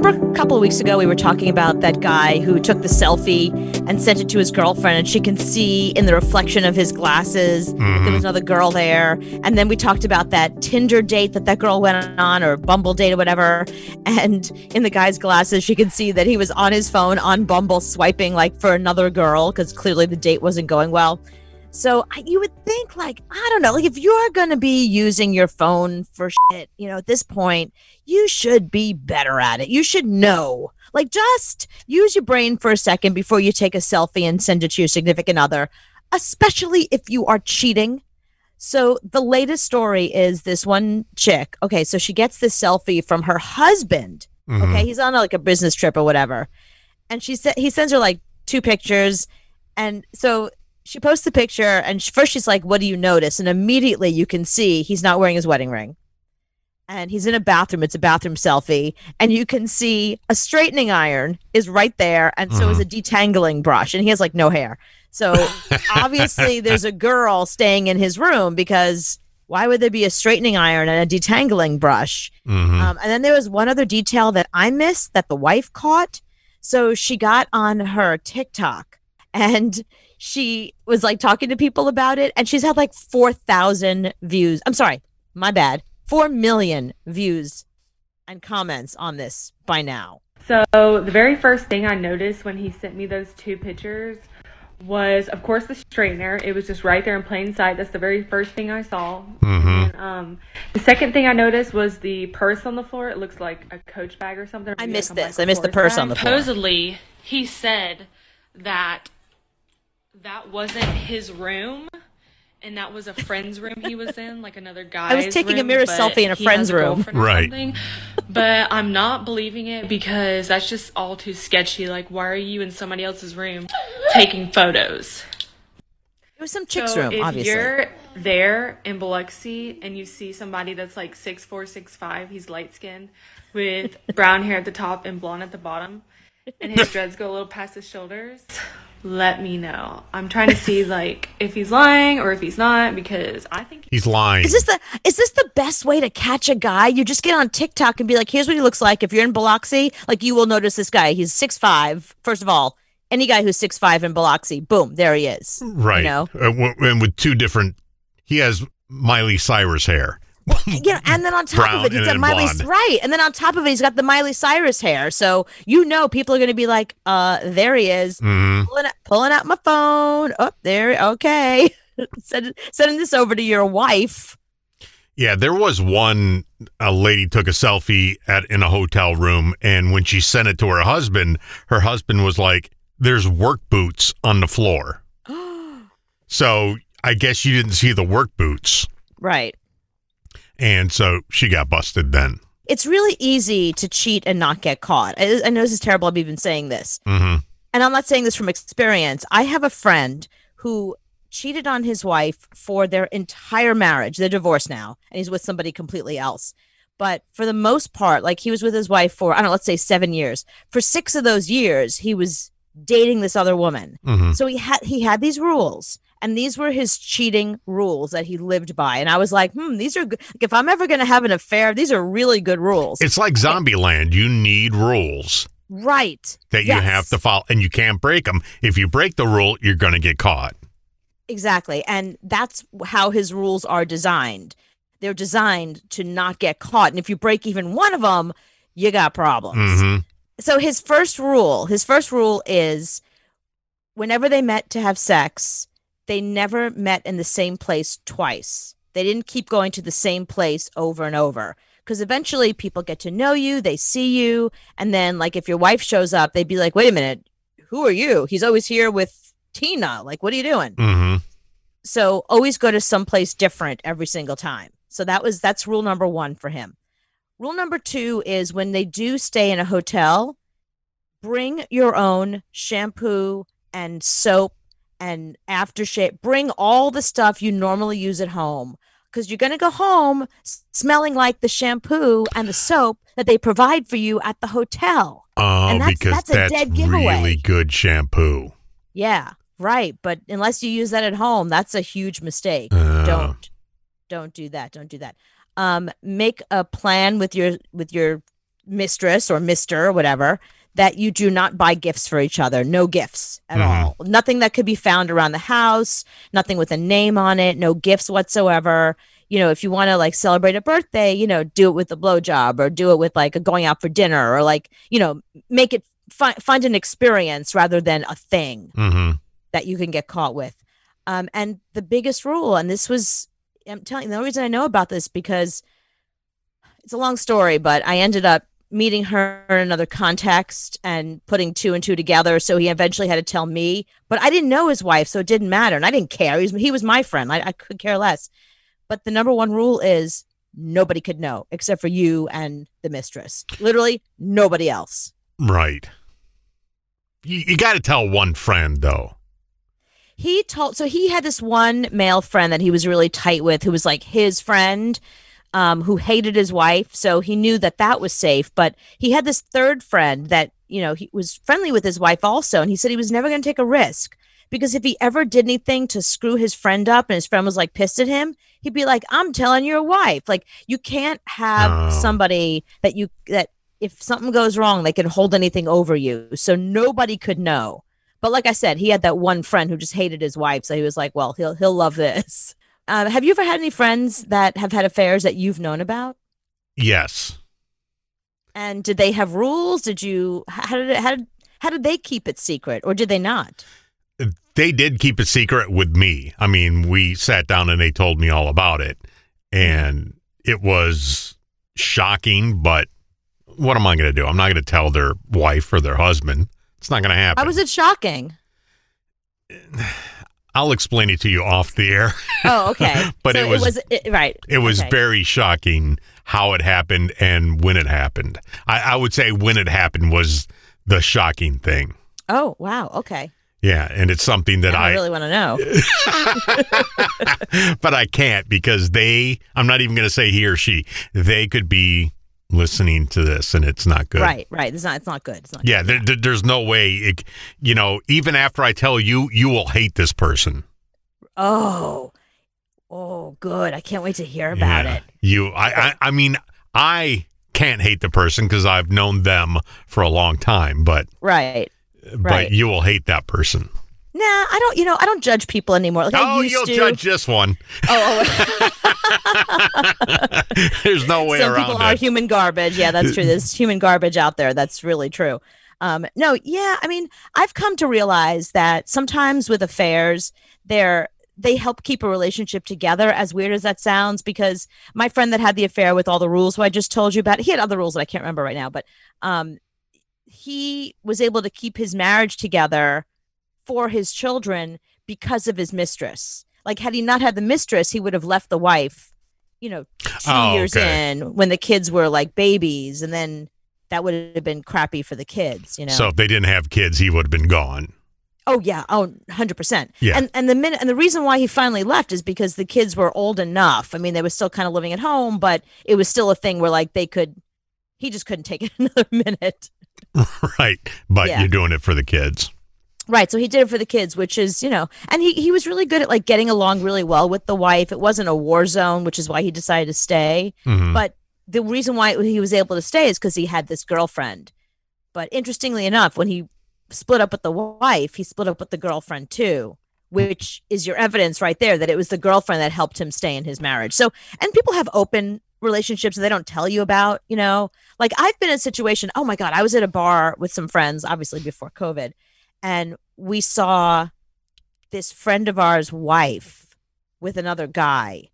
remember a couple of weeks ago we were talking about that guy who took the selfie and sent it to his girlfriend, and she can see in the reflection of his glasses Mm-hmm. there was another girl there. And then we talked about that Tinder date that that girl went on, or Bumble date, or whatever. And in the guy's glasses, she could see that he was on his phone on Bumble swiping like for another girl because clearly the date wasn't going well. So I- you would think, like, I don't know, like if you're going to be using your phone for shit, you know, at this point, you should be better at it. You should know. Like, just use your brain for a second before you take a selfie and send it to your significant other, especially if you are cheating. So the latest story is this one chick. Okay, so she gets this selfie from her husband. Mhm. Okay, he's on like a business trip or whatever, and she said he sends her like two pictures, and so she posts the picture, and first she's like, "What do you notice?" And immediately you can see he's not wearing his wedding ring, and he's in a bathroom. It's a bathroom selfie, and you can see a straightening iron is right there, and so is a detangling brush, and he has like no hair. So obviously, there's a girl staying in his room because why would there be a straightening iron and a detangling brush? Mhm. Um, and then there was one other detail that I missed that the wife caught. So she got on her TikTok and she was like talking to people about it, and she's had like 4,000 views. I'm sorry, my bad. 4 million views and comments on this by now. So the very first thing I noticed when he sent me those two pictures was, of course, the straightener. It was just right there in plain sight. That's the very first thing I saw. Mm-hmm. And, um, the second thing I noticed was the purse on the floor. It looks like a Coach bag or something. I missed like this. I missed the purse bag. on the floor. supposedly he said that that wasn't his room and that was a friend's room he was in like another guy's room. I was taking a mirror selfie in a friend's has room. girlfriend Right. but i'm not believing it because that's just all too sketchy like why are you in somebody else's room taking photos It was some chick's so room, if obviously. you're there in Biloxi and you see somebody that's like six four, six five, he's light skinned with brown hair at the top and blonde at the bottom, and his dreads go a little past his shoulders, let me know. I'm trying to see like if he's lying or if he's not because I think He's lying. Is this the is this the best way to catch a guy? You just get on TikTok and be like, "Here's what he looks like." If you're in Biloxi, like you will notice this guy. He's six five. First of all, any guy who's six five in Biloxi, boom, there he is. right. You know, Uh, w- and with two different, he has Miley Cyrus hair. yeah. And then on top Brown of it, he's got Miley blonde. right. And then on top of it, he's got the Miley Cyrus hair. So you know, people are going to be like, "Uh, there he is." Mhm. Pulling out, pulling out my phone. Oh, there. Okay. Send, sending this over to your wife. Yeah, there was one a lady took a selfie at in a hotel room, and when she sent it to her husband, her husband was like, "There's work boots on the floor." so I guess you didn't see the work boots, right. And so she got busted. Then, it's really easy to cheat and not get caught. I, I know this is terrible. I'm even saying this, hmm and I'm not saying this from experience. I have a friend who cheated on his wife for their entire marriage. They're divorced now, and he's with somebody completely else. But for the most part, like he was with his wife for I don't know, let's say seven years. For six of those years, he was dating this other woman. hmm So he had he had these rules, and these were his cheating rules that he lived by. And I was like, hmm, these are good. Like, if I'm ever going to have an affair, these are really good rules. it's like Zombieland. You need rules right. that you Yes. have to follow, and you can't break them. If you break the rule, you're going to get caught. Exactly. And that's how his rules are designed. They're designed to not get caught. And if you break even one of them, you got problems. hmm So his first rule, his first rule is whenever they met to have sex, they never met in the same place twice. They didn't keep going to the same place over and over. Because eventually people get to know you, they see you, and then like if your wife shows up, they'd be like, "Wait a minute, who are you? He's always here with Tina. Like, what are you doing?" hmm so always go to someplace different every single time so that was that's rule number one for him rule number two is when they do stay in a hotel bring your own shampoo and soap and aftershave bring all the stuff you normally use at home because you're going to go home smelling like the shampoo and the soap that they provide for you at the hotel Oh, And that's- because that's a dead giveaway. really good shampoo. Yeah, right. But unless you use that at home, that's a huge mistake. Oh. Don't don't do that. Don't do that. Um, make a plan with your with your mistress or mister or whatever that you do not buy gifts for each other. No gifts at Mhm. all. Nothing that could be found around the house, nothing with a name on it, no gifts whatsoever. You know, if you want to like celebrate a birthday, you know, do it with a blowjob or do it with like a going out for dinner or like, you know, make it fi- find an experience rather than a thing hmm that you can get caught with. Um, and the biggest rule, and this was, I'm telling you, the only reason I know about this because it's a long story, but I ended up meeting her in another context and putting two and two together. So he eventually had to tell me, but I didn't know his wife, so it didn't matter. And I didn't care. He was, he was my friend. I, I could care less. But the number one rule is nobody could know except for you and the mistress. Literally nobody else. Right. You, you got to tell one friend though. He told so he had this one male friend that he was really tight with who was like his friend um, who hated his wife. So he knew that that was safe but he had this third friend that you know he was friendly with his wife also and he said he was never going to take a risk. Because if he ever did anything to screw his friend up and his friend was like pissed at him he'd be like i'm telling your wife. Like you can't have Oh. somebody that you that if something goes wrong they can hold anything over you. So nobody could know but like I said, he had that one friend who just hated his wife, so he was like, "Well, he'll he'll love this." Uh, have you ever had any friends that have had affairs that you've known about? Yes. And did they have rules? Did you how did it, how did how did they keep it secret, or did they not? They did keep it secret with me. I mean, we sat down and they told me all about it. And it was shocking, but what am I going to do? I'm not going to tell their wife or their husband. It's not going to happen. How was it shocking? I'll explain it to you off the air. Oh, okay. But So it was- it, right. It was Okay. very shocking how it happened and when it happened. I, I would say when it happened was the shocking thing. Oh wow. Okay. Yeah, and it's something that I I, really want to know. but I can't because they. I'm not even going to say he or she. They could be listening to this, and it's not good. Right. Right. It's not. It's not good. It's not. Yeah, there, there- there's no way. It, you know, even after I tell you, you will hate this person. Oh. Oh, good. I can't wait to hear about Yeah. it. You, I, I, I mean, I can't hate the person because I've known them for a long time, but Right. but Right. you will hate that person. Nah, I don't. You know, I don't judge people anymore. Like I oh, used you'll to. judge this one. Oh, oh. There's no way some around people are it. human garbage. Yeah, that's true. There's human garbage out there. That's really true. Um, no, yeah. I mean, I've come to realize that sometimes with affairs, they're they help keep a relationship together. As weird as that sounds, because my friend that had the affair with all the rules, who I just told you about, he had other rules that I can't remember right now, but um, he was able to keep his marriage together for his children because of his mistress. Like, had he not had the mistress, he would have left the wife, you know, two Oh, years okay. in when the kids were like babies, and then that would have been crappy for the kids, you know. So if they didn't have kids, he would have been gone. Oh yeah, oh 100%. Yeah. And and the minute and the reason why he finally left is because the kids were old enough. I mean, they were still kind of living at home, but it was still a thing where like they could he just couldn't take it another minute. right. But Yeah. you're doing it for the kids. Right. So he did it for the kids, which is, you know, and he he was really good at like getting along really well with the wife. It wasn't a war zone, which is why he decided to stay. Mhm. But the reason why he was able to stay is because he had this girlfriend. But interestingly enough, when he split up with the wife, he split up with the girlfriend too, which is your evidence right there that it was the girlfriend that helped him stay in his marriage. So, and people have open relationships that they don't tell you about, you know? Like I've been in a situation, oh my God, I was at a bar with some friends, obviously before COVID, and we saw this friend of ours' wife with another guy.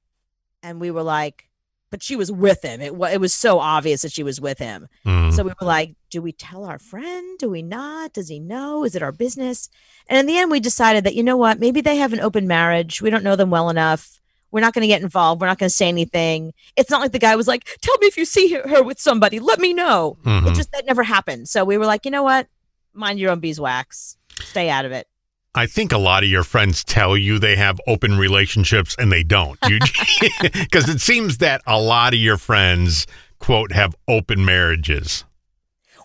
And we were like, but she was with him. It, it was so obvious that she was with him. Mhm. So we were like, do we tell our friend? Do we not? Does he know? Is it our business? And in the end, we decided that, you know what? Maybe they have an open marriage. We don't know them well enough. We're not going to get involved. We're not going to say anything. It's not like the guy was like, tell me if you see her with somebody. Let me know. Mhm. It just, that never happened. So we were like, you know what? Mind your own beeswax. Stay out of it. I think a lot of your friends tell you they have open relationships and they don't. Because it seems that a lot of your friends, quote, have open marriages.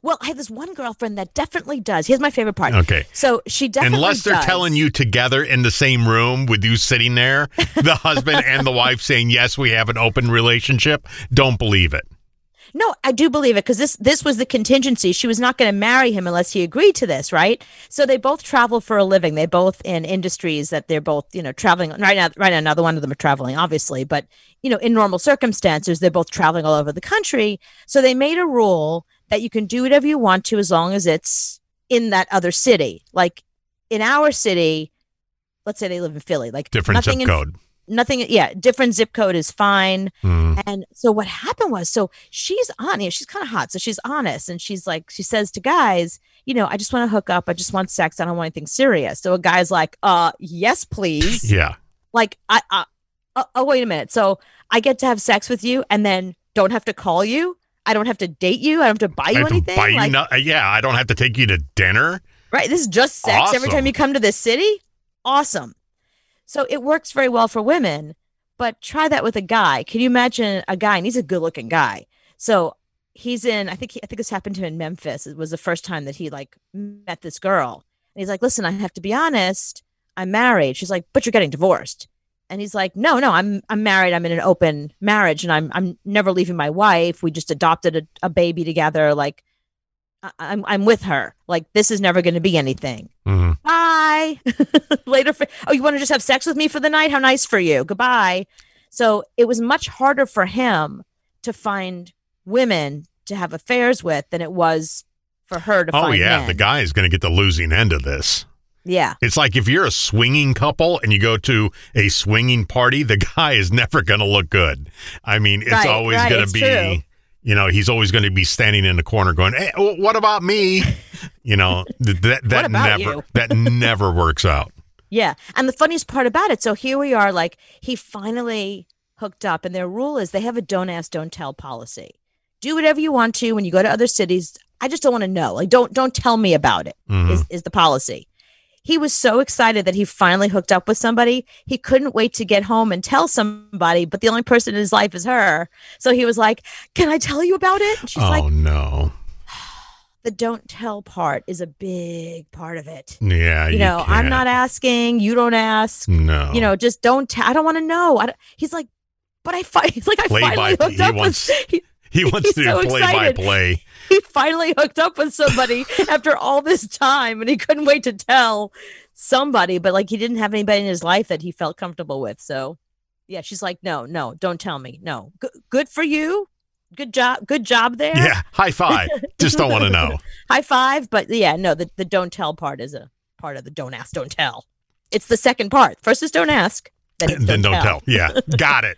Well, I have this one girlfriend that definitely does. Here's my favorite part. Okay. So she definitely does. Unless they're does. telling you together in the same room with you sitting there, the husband and the wife saying, yes, we have an open relationship, don't believe it. No, I do believe it because this this was the contingency. She was not going to marry him unless he agreed to this, right? So they both travel for a living. They both in industries that they're both, you know, traveling right now. Right now, neither one of them are traveling, obviously, but you know, in normal circumstances, they're both traveling all over the country. So they made a rule that you can do whatever you want to as long as it's in that other city. Like in our city, let's say they live in Philly, like different zip code. In, nothing yeah different zip code is fine. Mm. and so what happened was so she's on you know, she's kind of hot so she's honest and she's like she says to guys you know i just want to hook up i just want sex i don't want anything serious. So a guy's like uh yes please. Yeah. Like i, I uh, oh wait a minute. So i get to have sex with you and then don't have to call you? I don't have to date you? I don't have to buy you anything? buy you like, no- yeah i don't have to take you to dinner? Right this is just sex awesome. every time you come to this city? Awesome so it works very well for women, but try that with a guy. Can you imagine a guy? And he's a good looking guy. So he's in, I think, he, I think this happened to him in Memphis. It was the first time that he like met this girl. And he's like, listen, I have to be honest. I'm married. She's like, but you're getting divorced. And he's like, no, no, I'm I'm married. I'm in an open marriage, and I'm I'm never leaving my wife. We just adopted a, a baby together. Like I'm I'm with her. Like this is never going to be anything. Mm-hmm. Bye. Later. For, oh, you want to just have sex with me for the night? How nice for you. Goodbye. So it was much harder for him to find women to have affairs with than it was for her to. Find Oh yeah, men. the guy is going to get the losing end of this. Yeah. It's like if you're a swinging couple and you go to a swinging party, the guy is never going to look good. I mean, it's right, always right, going to be. True you know, he's always going to be standing in the corner going, "Hey, what about me?" You know, that that never that never works out. Yeah, and the funniest part about it, so here we are, like he finally hooked up, and their rule is they have a don't ask, don't tell policy. Do whatever you want to when you go to other cities. I just don't want to know. Like, don't don't tell me about it. Mm-hmm. Is is the policy? He was so excited that he finally hooked up with somebody. He couldn't wait to get home and tell somebody, but the only person in his life is her. So he was like, Can I tell you about it? And she's oh, like, no. The don't tell part is a big part of it. Yeah. You, you know, can't. I'm not asking. You don't ask. No. You know, just don't. T- I don't want to know. I he's like, but I fi- he's like, I play finally hooked up wants, with. He, he wants to so play excited. by play he finally hooked up with somebody after all this time and he couldn't wait to tell somebody, but like he didn't have anybody in his life that he felt comfortable with. So yeah, she's like, no, no, don't tell me. No, G- good for you. Good job. Good job there. Yeah. High five. Just don't want to know. high five. But yeah, no, the, the don't tell part is a part of the don't ask, don't tell. It's the second part. First is don't ask. Then, then don't, don't tell. tell. Yeah. Got it.